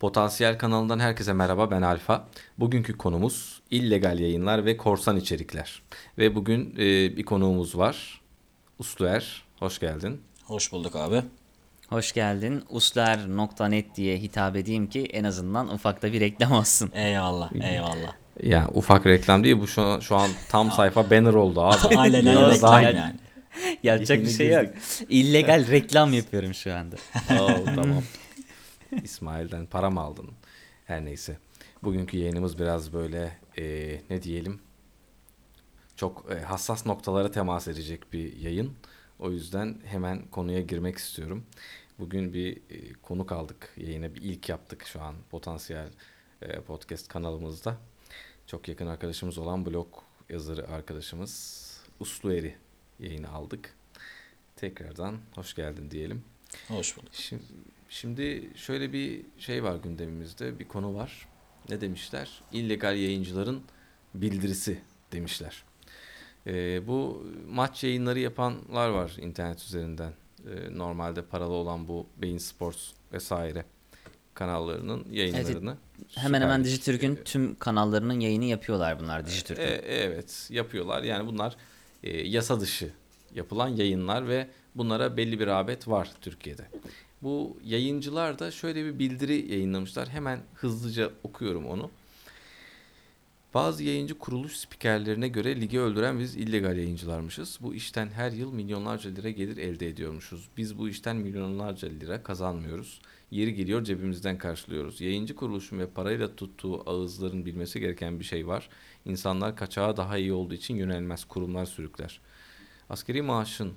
Potansiyel kanalından herkese merhaba ben Alfa. Bugünkü konumuz illegal yayınlar ve korsan içerikler. Ve bugün e, bir konuğumuz var. Usluer, hoş geldin. Hoş bulduk abi. Hoş geldin. Uslar.net diye hitap edeyim ki en azından ufakta bir reklam olsun. Eyvallah, eyvallah. Ya ufak reklam değil bu şu an, şu an tam sayfa banner oldu abi. Aynen öyle reklam yani. Yapacak bir şey yok. İllegal reklam yapıyorum şu anda. Oo, tamam. İsmail'den para mı aldın? Her neyse. Bugünkü yayınımız biraz böyle e, ne diyelim çok e, hassas noktalara temas edecek bir yayın. O yüzden hemen konuya girmek istiyorum. Bugün bir e, konuk aldık. Yayına bir ilk yaptık şu an potansiyel e, podcast kanalımızda. Çok yakın arkadaşımız olan blog yazarı arkadaşımız Uslu Eri yayını aldık. Tekrardan hoş geldin diyelim. Hoş bulduk. Şimdi, şimdi şöyle bir şey var gündemimizde, bir konu var. Ne demişler? İllegal yayıncıların bildirisi demişler. Ee, bu maç yayınları yapanlar var internet üzerinden. Ee, normalde paralı olan bu Bein Sports vesaire kanallarının yayınlarını. Hemen hemen Lig, Dijitürk'ün tüm kanallarının yayını yapıyorlar bunlar Dijitürk'ün. e, evet yapıyorlar. Yani bunlar e, yasa dışı yapılan yayınlar ve bunlara belli bir rağbet var Türkiye'de. Bu yayıncılar da şöyle bir bildiri yayınlamışlar. Hemen hızlıca okuyorum onu. Bazı yayıncı kuruluş spikerlerine göre ligi öldüren biz illegal yayıncılarmışız. Bu işten her yıl milyonlarca lira gelir elde ediyormuşuz. Biz bu işten milyonlarca lira kazanmıyoruz. Yeri geliyor cebimizden karşılıyoruz. Yayıncı kuruluşun ve parayla tuttuğu ağızların bilmesi gereken bir şey var. İnsanlar kaçağa daha iyi olduğu için yönelmez, kurumlar sürükler. Askeri maaşın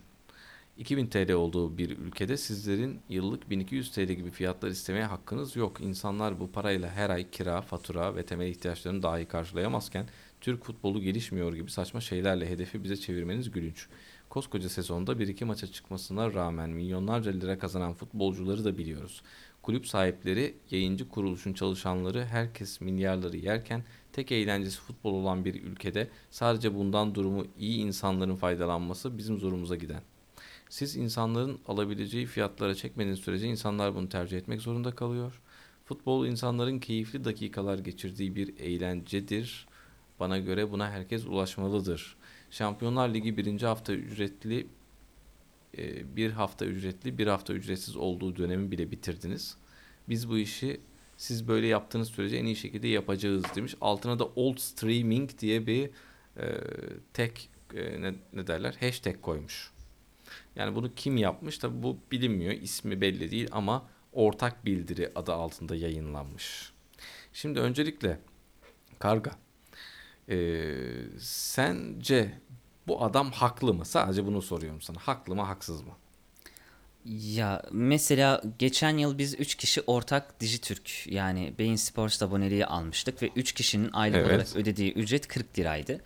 2000 TL olduğu bir ülkede sizlerin yıllık 1200 TL gibi fiyatlar istemeye hakkınız yok. İnsanlar bu parayla her ay kira, fatura ve temel ihtiyaçlarını dahi karşılayamazken Türk futbolu gelişmiyor gibi saçma şeylerle hedefi bize çevirmeniz gülünç. Koskoca sezonda bir iki maça çıkmasına rağmen milyonlarca lira kazanan futbolcuları da biliyoruz. Kulüp sahipleri, yayıncı kuruluşun çalışanları herkes milyarları yerken tek eğlencesi futbol olan bir ülkede sadece bundan durumu iyi insanların faydalanması bizim zorumuza giden. Siz insanların alabileceği fiyatlara çekmediğiniz sürece insanlar bunu tercih etmek zorunda kalıyor. Futbol insanların keyifli dakikalar geçirdiği bir eğlencedir. Bana göre buna herkes ulaşmalıdır. Şampiyonlar Ligi birinci hafta ücretli e, bir hafta ücretli bir hafta ücretsiz olduğu dönemi bile bitirdiniz. Biz bu işi siz böyle yaptığınız sürece en iyi şekilde yapacağız demiş. Altına da old streaming diye bir e, tek e, ne, ne derler hashtag koymuş. Yani bunu kim yapmış tabi bu bilinmiyor ismi belli değil ama ortak bildiri adı altında yayınlanmış. Şimdi öncelikle Karga e, sence bu adam haklı mı? Sadece bunu soruyorum sana. Haklı mı haksız mı? Ya mesela geçen yıl biz 3 kişi ortak Dijitürk yani Bein Sports aboneliği almıştık ve 3 kişinin aylık Evet. olarak ödediği ücret 40 liraydı.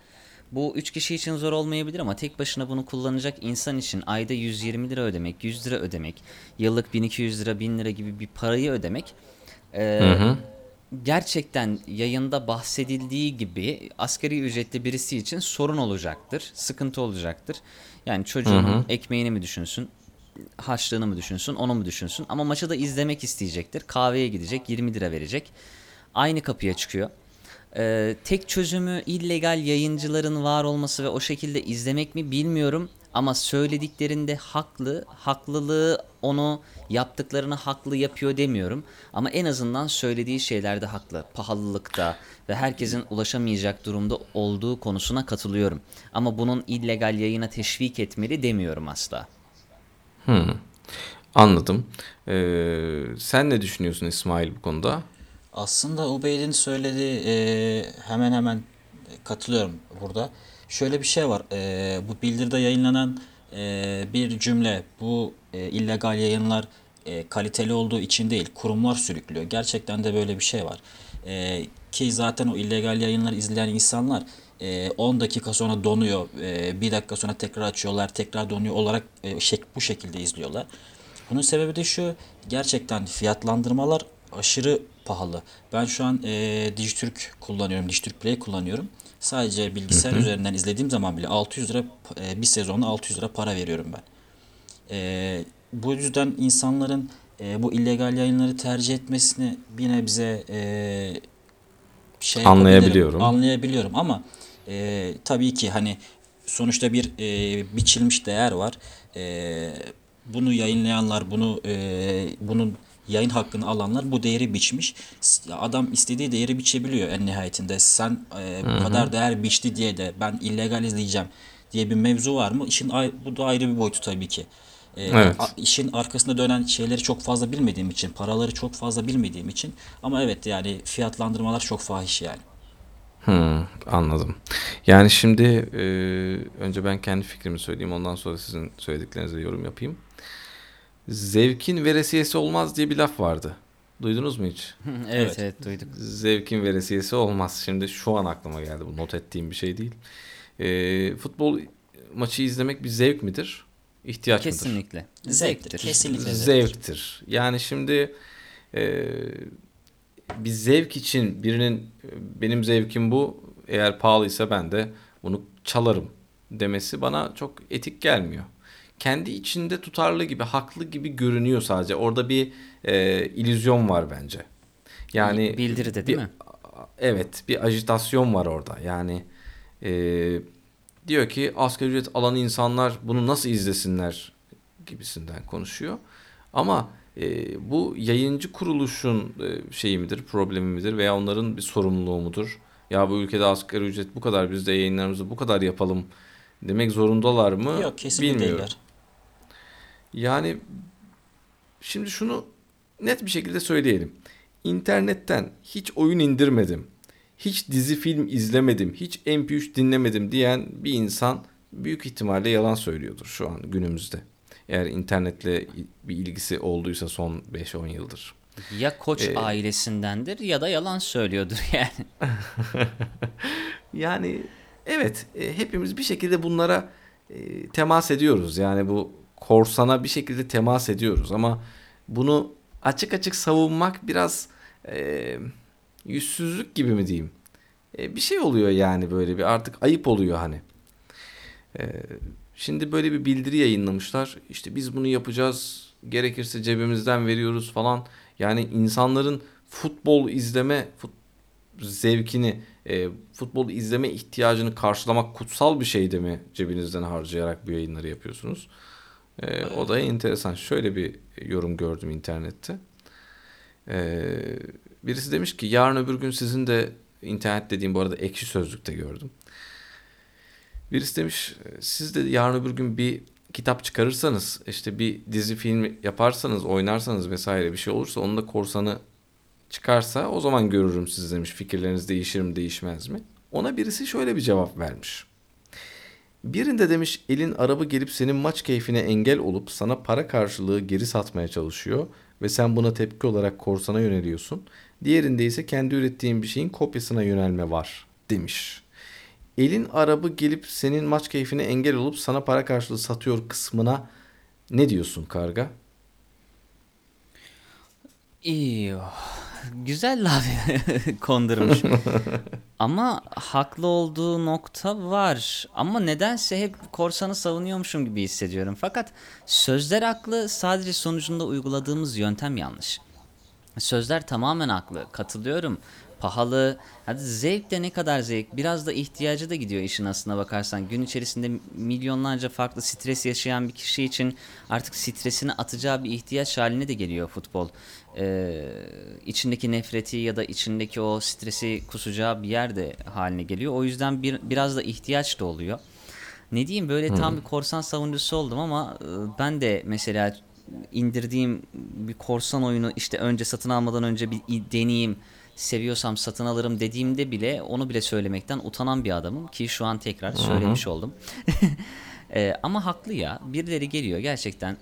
Bu 3 kişi için zor olmayabilir ama tek başına bunu kullanacak insan için ayda 120 lira ödemek, 100 lira ödemek, yıllık 1200 lira, 1000 lira gibi bir parayı ödemek e, gerçekten yayında bahsedildiği gibi asgari ücretli birisi için sorun olacaktır, sıkıntı olacaktır. Yani çocuğun ekmeğini mi düşünsün, harçlığını mı düşünsün, onu mu düşünsün ama maçı da izlemek isteyecektir. Kahveye gidecek, 20 lira verecek. Aynı kapıya çıkıyor. Ee, tek çözümü illegal yayıncıların var olması ve o şekilde izlemek mi bilmiyorum. Ama söylediklerinde haklı, haklılığı onu yaptıklarını haklı yapıyor demiyorum. Ama en azından söylediği şeylerde haklı. Pahalılıkta ve herkesin ulaşamayacak durumda olduğu konusuna katılıyorum. Ama bunun illegal yayına teşvik etmeli demiyorum asla. Anladım. Ee, sen ne düşünüyorsun İsmail bu konuda? Aslında Ubeyd'in söylediği e, hemen hemen katılıyorum burada. Şöyle bir şey var. E, bu bildiride yayınlanan e, bir cümle bu e, illegal yayınlar e, kaliteli olduğu için değil kurumlar sürüklüyor. Gerçekten de böyle bir şey var. E, ki zaten o illegal yayınları izleyen insanlar e, 10 dakika sonra donuyor, e, 1 dakika sonra tekrar açıyorlar, tekrar donuyor olarak e, şek- bu şekilde izliyorlar. Bunun sebebi de şu, gerçekten fiyatlandırmalar aşırı pahalı. Ben şu an e, Dijitürk kullanıyorum, Dijitürk Play kullanıyorum. Sadece bilgisayar üzerinden izlediğim zaman bile 600 lira e, bir sezonda 600 lira para veriyorum ben. E, bu yüzden insanların e, bu illegal yayınları tercih etmesini bir nebze e, şey Anlayabiliyorum. anlayabiliyorum ama e, tabii ki hani sonuçta bir e, biçilmiş değer var. E, bunu yayınlayanlar, bunu e, bunun yayın hakkını alanlar bu değeri biçmiş. Adam istediği değeri biçebiliyor en nihayetinde. Sen e, bu kadar değer biçti diye de ben illegal izleyeceğim diye bir mevzu var mı? İşin bu da ayrı bir boyutu tabii ki. E, Evet. a- işin arkasında dönen şeyleri çok fazla bilmediğim için, paraları çok fazla bilmediğim için ama evet yani fiyatlandırmalar çok fahiş yani. Hmm, anladım. Yani şimdi e, önce ben kendi fikrimi söyleyeyim ondan sonra sizin söylediklerinize yorum yapayım. Zevkin veresiyesi olmaz diye bir laf vardı. Duydunuz mu hiç? evet, Evet. evet duyduk. Zevkin veresiyesi olmaz. Şimdi şu an aklıma geldi. Bu not ettiğim bir şey değil. E, futbol maçı izlemek bir zevk midir? İhtiyaç mıdır? Kesinlikle. Zevktir, Zevktir. kesinlikle zevktir. Zevktir. Yani şimdi e, bir zevk için birinin e, benim zevkim bu eğer pahalıysa ben de bunu çalarım demesi bana çok etik gelmiyor. Kendi içinde tutarlı gibi, haklı gibi görünüyor sadece. Orada bir e, illüzyon var bence. Yani Bildiride değil bir- mi? Evet, bir ajitasyon var orada. Yani e, diyor ki asgari ücret alan insanlar bunu nasıl izlesinler gibisinden konuşuyor. Ama e, bu yayıncı kuruluşun e, şeyi midir, problemi midir veya onların bir sorumluluğu mudur? Ya bu ülkede asgari ücret bu kadar biz de yayınlarımızı bu kadar yapalım demek zorundalar mı? Yok kesinlikle Bilmiyorum. değiller. Yani şimdi şunu net bir şekilde söyleyelim. İnternetten hiç oyun indirmedim, hiç dizi film izlemedim, hiç MP3 dinlemedim diyen bir insan büyük ihtimalle yalan söylüyordur şu an günümüzde. Eğer internetle bir ilgisi olduysa son 5-10 yıldır. Ya koç Ee, ailesindendir ya da yalan söylüyordur yani. Yani evet e, hepimiz bir şekilde bunlara e, temas ediyoruz. Yani bu korsana bir şekilde temas ediyoruz ama bunu açık açık savunmak biraz e, yüzsüzlük gibi mi diyeyim? E, bir şey oluyor yani böyle bir artık ayıp oluyor hani. E, şimdi böyle bir bildiri yayınlamışlar. İşte biz bunu yapacağız. Gerekirse cebimizden veriyoruz falan. Yani insanların futbol izleme, fut, zevkini, e, futbol izleme ihtiyacını karşılamak kutsal bir şey de mi cebinizden harcayarak bu yayınları yapıyorsunuz? E, o da enteresan. Şöyle bir yorum gördüm internette. E, birisi demiş ki yarın öbür gün sizin de internet dediğim bu arada ekşi sözlükte gördüm. Birisi demiş siz de yarın öbür gün bir kitap çıkarırsanız işte bir dizi film yaparsanız oynarsanız vesaire bir şey olursa onun da korsanı çıkarsa o zaman görürüm siz demiş fikirleriniz değişir mi değişmez mi? Ona birisi şöyle bir cevap vermiş. Birinde demiş elin araba gelip senin maç keyfine engel olup sana para karşılığı geri satmaya çalışıyor ve sen buna tepki olarak korsana yöneliyorsun. Diğerinde ise kendi ürettiğin bir şeyin kopyasına yönelme var demiş. Elin araba gelip senin maç keyfine engel olup sana para karşılığı satıyor kısmına ne diyorsun karga? İyi. Güzel laf kondurmuş. Ama haklı olduğu nokta var. Ama nedense hep korsanı savunuyormuşum gibi hissediyorum. Fakat sözler haklı, sadece sonucunda uyguladığımız yöntem yanlış. Sözler tamamen haklı. Katılıyorum. Pahalı. Hadi zevk de ne kadar zevk. Biraz da ihtiyacı da gidiyor işin aslına bakarsan. Gün içerisinde milyonlarca farklı stres yaşayan bir kişi için artık stresini atacağı bir ihtiyaç haline de geliyor futbol. Ee, içindeki nefreti ya da içindeki o stresi kusacağı bir yer de haline geliyor. O yüzden bir, biraz da ihtiyaç da oluyor. Ne diyeyim böyle tam bir korsan savunucusu oldum ama e, ben de mesela indirdiğim bir korsan oyunu işte önce satın almadan önce bir deneyeyim seviyorsam satın alırım dediğimde bile onu bile söylemekten utanan bir adamım ki şu an tekrar söylemiş oldum. E, ama haklı ya birileri geliyor gerçekten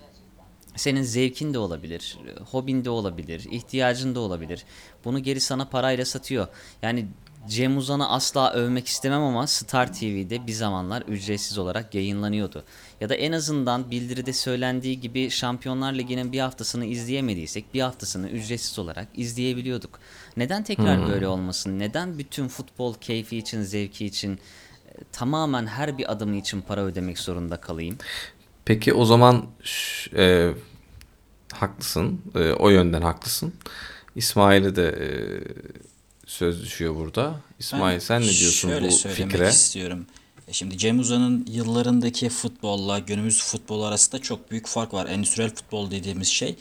senin zevkin de olabilir, hobin de olabilir, ihtiyacın da olabilir. Bunu geri sana parayla satıyor. Yani Cem Uzan'ı asla övmek istemem ama Star TV'de bir zamanlar ücretsiz olarak yayınlanıyordu. Ya da en azından bildiride söylendiği gibi Şampiyonlar Ligi'nin bir haftasını izleyemediysek bir haftasını ücretsiz olarak izleyebiliyorduk. Neden tekrar böyle olmasın? Neden bütün futbol keyfi için, zevki için e, tamamen her bir adımı için para ödemek zorunda kalayım? Peki o zaman e, haklısın. E, o yönden haklısın. İsmail'e de e, söz düşüyor burada. İsmail Ben sen ne diyorsun şöyle bu söylemek fikre? istiyorum. E Şimdi Cem Uzan'ın yıllarındaki futbolla günümüz futbolu arasında çok büyük fark var. Endüstriyel futbol dediğimiz şey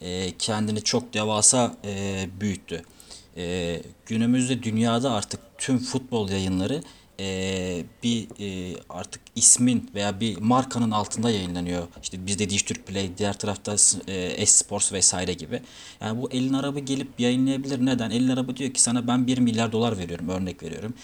e, kendini çok devasa e, büyüttü. E, günümüzde dünyada artık tüm futbol yayınları e, bir e, artık ismin veya bir markanın altında yayınlanıyor. İşte bizde Dijitürk Play, diğer tarafta e, Esports vesaire gibi. Yani bu elin arabı gelip yayınlayabilir. Neden? Elin arabı diyor ki sana ben 1 milyar dolar veriyorum örnek veriyorum.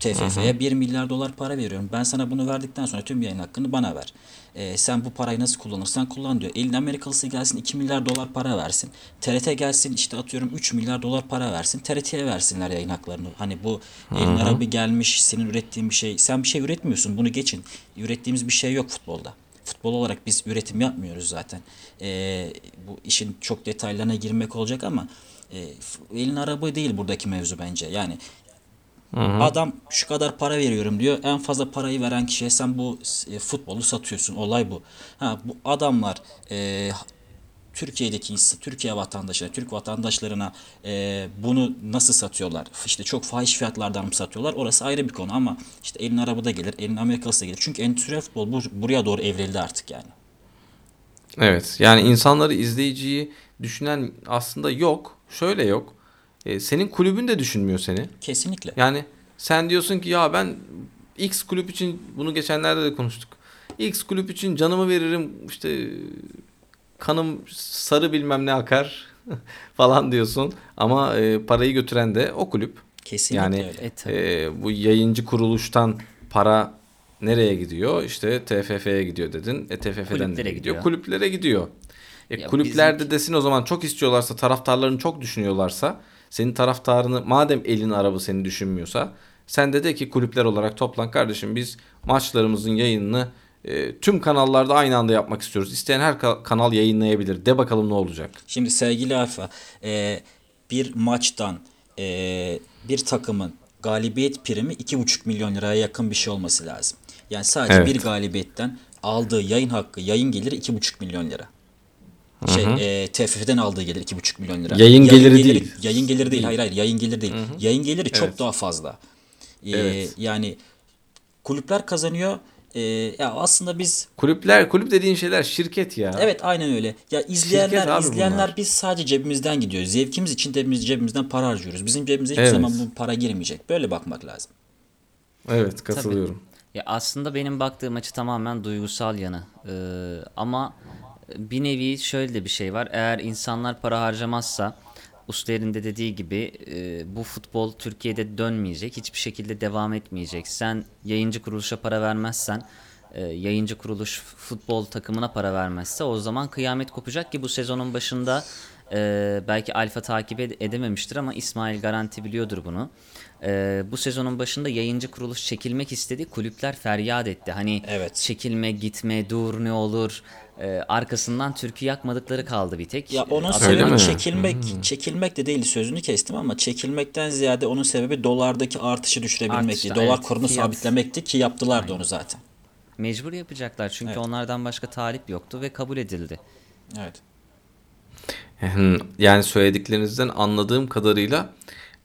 TFF'ye 1 milyar dolar para veriyorum. Ben sana bunu verdikten sonra tüm yayın hakkını bana ver. Ee, sen bu parayı nasıl kullanırsan kullan diyor. Elin Amerikalısı gelsin 2 milyar dolar para versin. TRT gelsin işte atıyorum 3 milyar dolar para versin. TRT'ye versinler yayın haklarını. Hani bu elin arabı gelmiş senin ürettiğin bir şey. Sen bir şey üretmiyorsun bunu geçin. Ürettiğimiz bir şey yok futbolda. Futbol olarak biz üretim yapmıyoruz zaten. Ee, bu işin çok detaylarına girmek olacak ama e, elin arabı değil buradaki mevzu bence. Yani Adam şu kadar para veriyorum diyor. En fazla parayı veren kişiye sen bu e, futbolu satıyorsun. Olay bu. Ha bu adamlar e, Türkiye'deki Türkiye vatandaşlarına, Türk vatandaşlarına e, bunu nasıl satıyorlar? İşte çok fahiş fiyatlardan mı satıyorlar? Orası ayrı bir konu ama işte elin arabada gelir, elin Amerikalısı da gelir. Çünkü endüstriyel futbol bu, buraya doğru evrildi artık yani. Evet. Yani insanları izleyiciyi düşünen aslında yok. Şöyle yok. E, senin kulübün de düşünmüyor seni. Kesinlikle. Yani sen diyorsun ki ya ben X kulüp için bunu geçenlerde de konuştuk. X kulüp için canımı veririm işte kanım sarı bilmem ne akar falan diyorsun. Ama e, parayı götüren de o kulüp. Kesinlikle Yani öyle. E, e, bu yayıncı kuruluştan para nereye gidiyor? İşte TFF'ye gidiyor dedin. E TFF'den Kulüplere gidiyor? gidiyor. Kulüplere gidiyor. E, Ya kulüplerde bizimki- desin o zaman çok istiyorlarsa, taraftarlarını çok düşünüyorlarsa, senin taraftarını madem elin arabı seni düşünmüyorsa, sen de de ki kulüpler olarak toplan kardeşim biz maçlarımızın yayınını e, tüm kanallarda aynı anda yapmak istiyoruz. İsteyen her ka- kanal yayınlayabilir. De bakalım ne olacak. Şimdi sevgili Alfa, e, bir maçtan e, bir takımın galibiyet primi 2,5 milyon liraya yakın bir şey olması lazım. Yani sadece Evet. bir galibiyetten aldığı yayın hakkı, yayın geliri 2,5 milyon lira. Şey, e, TFF'den aldığı gelir 2,5 milyon lira. Yayın geliri değil. Yayın geliri değil. Hayır hayır, yayın geliri değil. Yayın geliri çok Evet. daha fazla. E, Evet. Yani kulüpler kazanıyor. E, ya aslında biz Kulüpler, kulüp dediğin şeyler şirket ya. Evet aynen öyle. Ya izleyenler izleyenler bunlar. biz sadece cebimizden gidiyor. Zevkimiz için de biz cebimizden para harcıyoruz. Bizim cebimize hiçbir Evet. zaman bu para girmeyecek. Böyle bakmak lazım. Evet, katılıyorum. Ya aslında benim baktığım açı tamamen duygusal yanı. Ee, ama bir nevi şöyle de bir şey var. Eğer insanlar para harcamazsa Ustayer'in de dediği gibi e, bu futbol Türkiye'de dönmeyecek. Hiçbir şekilde devam etmeyecek. Sen yayıncı kuruluşa para vermezsen e, yayıncı kuruluş futbol takımına para vermezse o zaman kıyamet kopacak ki bu sezonun başında e, belki Alfa takip ed- edememiştir ama İsmail garanti biliyordur bunu. E, bu sezonun başında yayıncı kuruluş çekilmek istedi. Kulüpler feryat etti. Hani Evet. çekilme, gitme, dur ne olur. E, arkasından Türk'ü yakmadıkları kaldı bir tek. Ya onun E, Öyle sebebi mi? çekilmek çekilmek de değil sözünü kestim ama çekilmekten ziyade onun sebebi dolardaki artışı düşürebilmekti. Artışta, Dolar evet. kurunu Fiyat. sabitlemekti ki yaptılar da onu zaten. Mecbur yapacaklar çünkü onlardan başka talip yoktu ve kabul edildi. Evet. Yani söylediklerinizden anladığım kadarıyla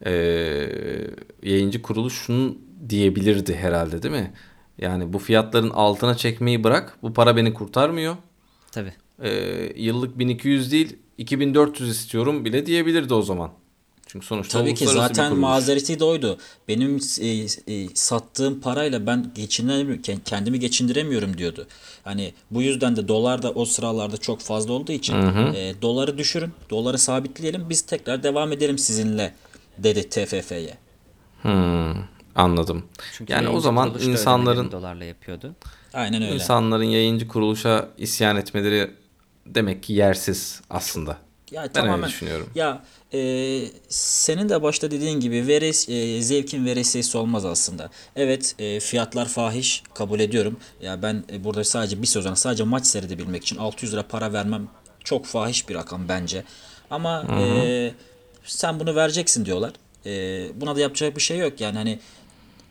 eee, yayıncı kuruluş şunu diyebilirdi herhalde değil mi? Yani bu fiyatların altına çekmeyi bırak. Bu para beni kurtarmıyor. Tabii. Eee, yıllık 1200 değil 2400 istiyorum bile diyebilirdi o zaman. Çünkü sonuçta Tabii ki zaten mazereti de oydu. Benim e, e, sattığım parayla ben geçinemiyorum, ke- kendimi geçindiremiyorum diyordu. Hani bu yüzden de dolar da o sıralarda çok fazla olduğu için e, doları düşürün, doları sabitleyelim, biz tekrar devam edelim sizinle dedi TFF'ye. Hmm, anladım. Çünkü yani o zaman insanların dolarla yapıyordu. Aynen öyle. insanların yayıncı kuruluşa isyan etmeleri demek ki yersiz aslında. Ya Ben öyle tamamen. düşünüyorum. Ya e, senin de başta dediğin gibi veres, e, zevkin veresiyesi olmaz aslında. Evet e, fiyatlar fahiş kabul ediyorum. Ya ben e, burada sadece bir sezon sadece maç seyredebilmek için 600 lira para vermem çok fahiş bir rakam bence. Ama e, sen bunu vereceksin diyorlar. E, buna da yapacak bir şey yok yani hani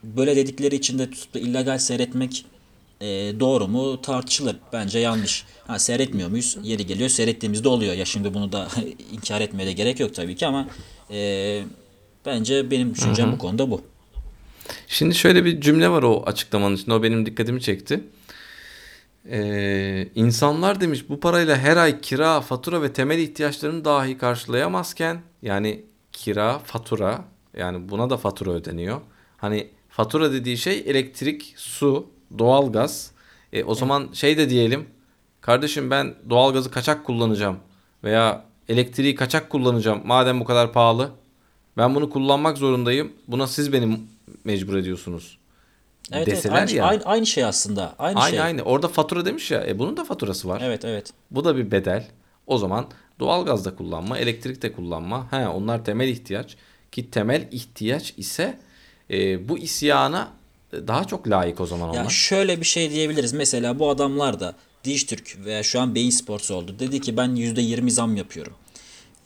böyle dedikleri için de tutup da illegal seyretmek e, doğru mu tartışılır. Bence yanlış. Ha, seyretmiyor muyuz? Yeri geliyor seyrettiğimizde oluyor. Ya şimdi bunu da inkar etmeye de gerek yok tabii ki ama e, bence benim düşüncem bu konuda bu. Şimdi şöyle bir cümle var o açıklamanın içinde. O benim dikkatimi çekti. Ee, insanlar demiş bu parayla her ay kira, fatura ve temel ihtiyaçlarını dahi karşılayamazken yani kira, fatura yani buna da fatura ödeniyor. Hani fatura dediği şey elektrik, su, doğalgaz. E, o zaman şey de diyelim. Kardeşim ben doğalgazı kaçak kullanacağım veya elektriği kaçak kullanacağım madem bu kadar pahalı. Ben bunu kullanmak zorundayım. Buna siz beni mecbur ediyorsunuz. Evet, evet deseler aynı, ya. aynı, aynı şey aslında. Aynı, Aynı şey. aynı. Orada fatura demiş ya. E bunun da faturası var. Evet evet. Bu da bir bedel. O zaman doğalgaz da kullanma, elektrik de kullanma. He, onlar temel ihtiyaç. Ki temel ihtiyaç ise e, bu isyana daha çok layık o zaman Ya onlar. şöyle bir şey diyebiliriz. Mesela bu adamlar da Dijitürk veya şu an Beyin Sports oldu. Dedi ki ben %20 zam yapıyorum.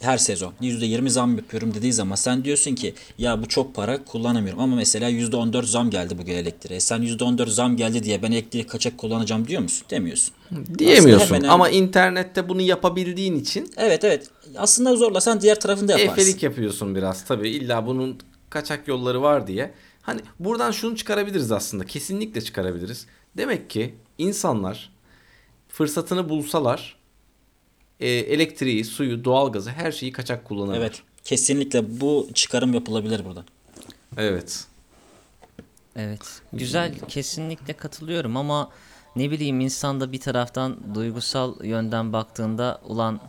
Her sezon %20 zam yapıyorum dediği zaman sen diyorsun ki ya bu çok para kullanamıyorum ama mesela %14 zam geldi bugün elektriğe. Sen %14 zam geldi diye ben elektriği kaçak kullanacağım diyor musun? Demiyorsun. Diyemiyorsun hemen ama internette bunu yapabildiğin için Evet evet. Aslında zorlasan diğer tarafını da yaparsın. efelik yapıyorsun biraz tabii. İlla bunun kaçak yolları var diye. Hani buradan şunu çıkarabiliriz aslında. Kesinlikle çıkarabiliriz. Demek ki insanlar fırsatını bulsalar e, elektriği, suyu, doğalgazı her şeyi kaçak kullanırlar. Evet. Kesinlikle bu çıkarım yapılabilir burada. Evet. Evet. Güzel kesinlikle katılıyorum ama ne bileyim insanda bir taraftan duygusal yönden baktığında ulan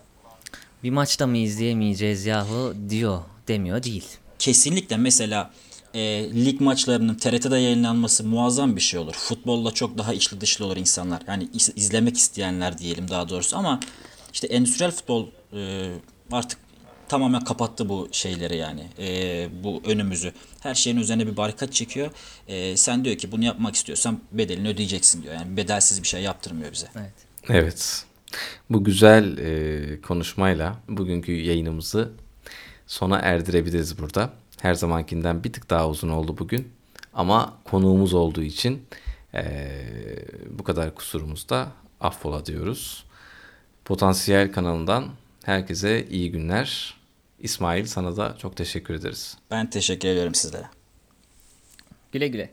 bir maçta mı izleyemeyeceğiz yahu diyor demiyor değil. kesinlikle mesela e, lig maçlarının TRT'de yayınlanması muazzam bir şey olur. Futbolla çok daha içli dışlı olur insanlar. Yani izlemek isteyenler diyelim daha doğrusu ama işte endüstriyel futbol e, artık tamamen kapattı bu şeyleri yani. E, bu önümüzü. Her şeyin üzerine bir barikat çekiyor. E, sen diyor ki bunu yapmak istiyorsan bedelini ödeyeceksin diyor. Yani bedelsiz bir şey yaptırmıyor bize. Evet. Evet. Bu güzel e, konuşmayla bugünkü yayınımızı sona erdirebiliriz burada. Her zamankinden bir tık daha uzun oldu bugün. Ama konuğumuz olduğu için e, bu kadar kusurumuz da affola diyoruz. Potansiyel kanalından herkese iyi günler. İsmail sana da çok teşekkür ederiz. Ben teşekkür ediyorum sizlere. Güle güle.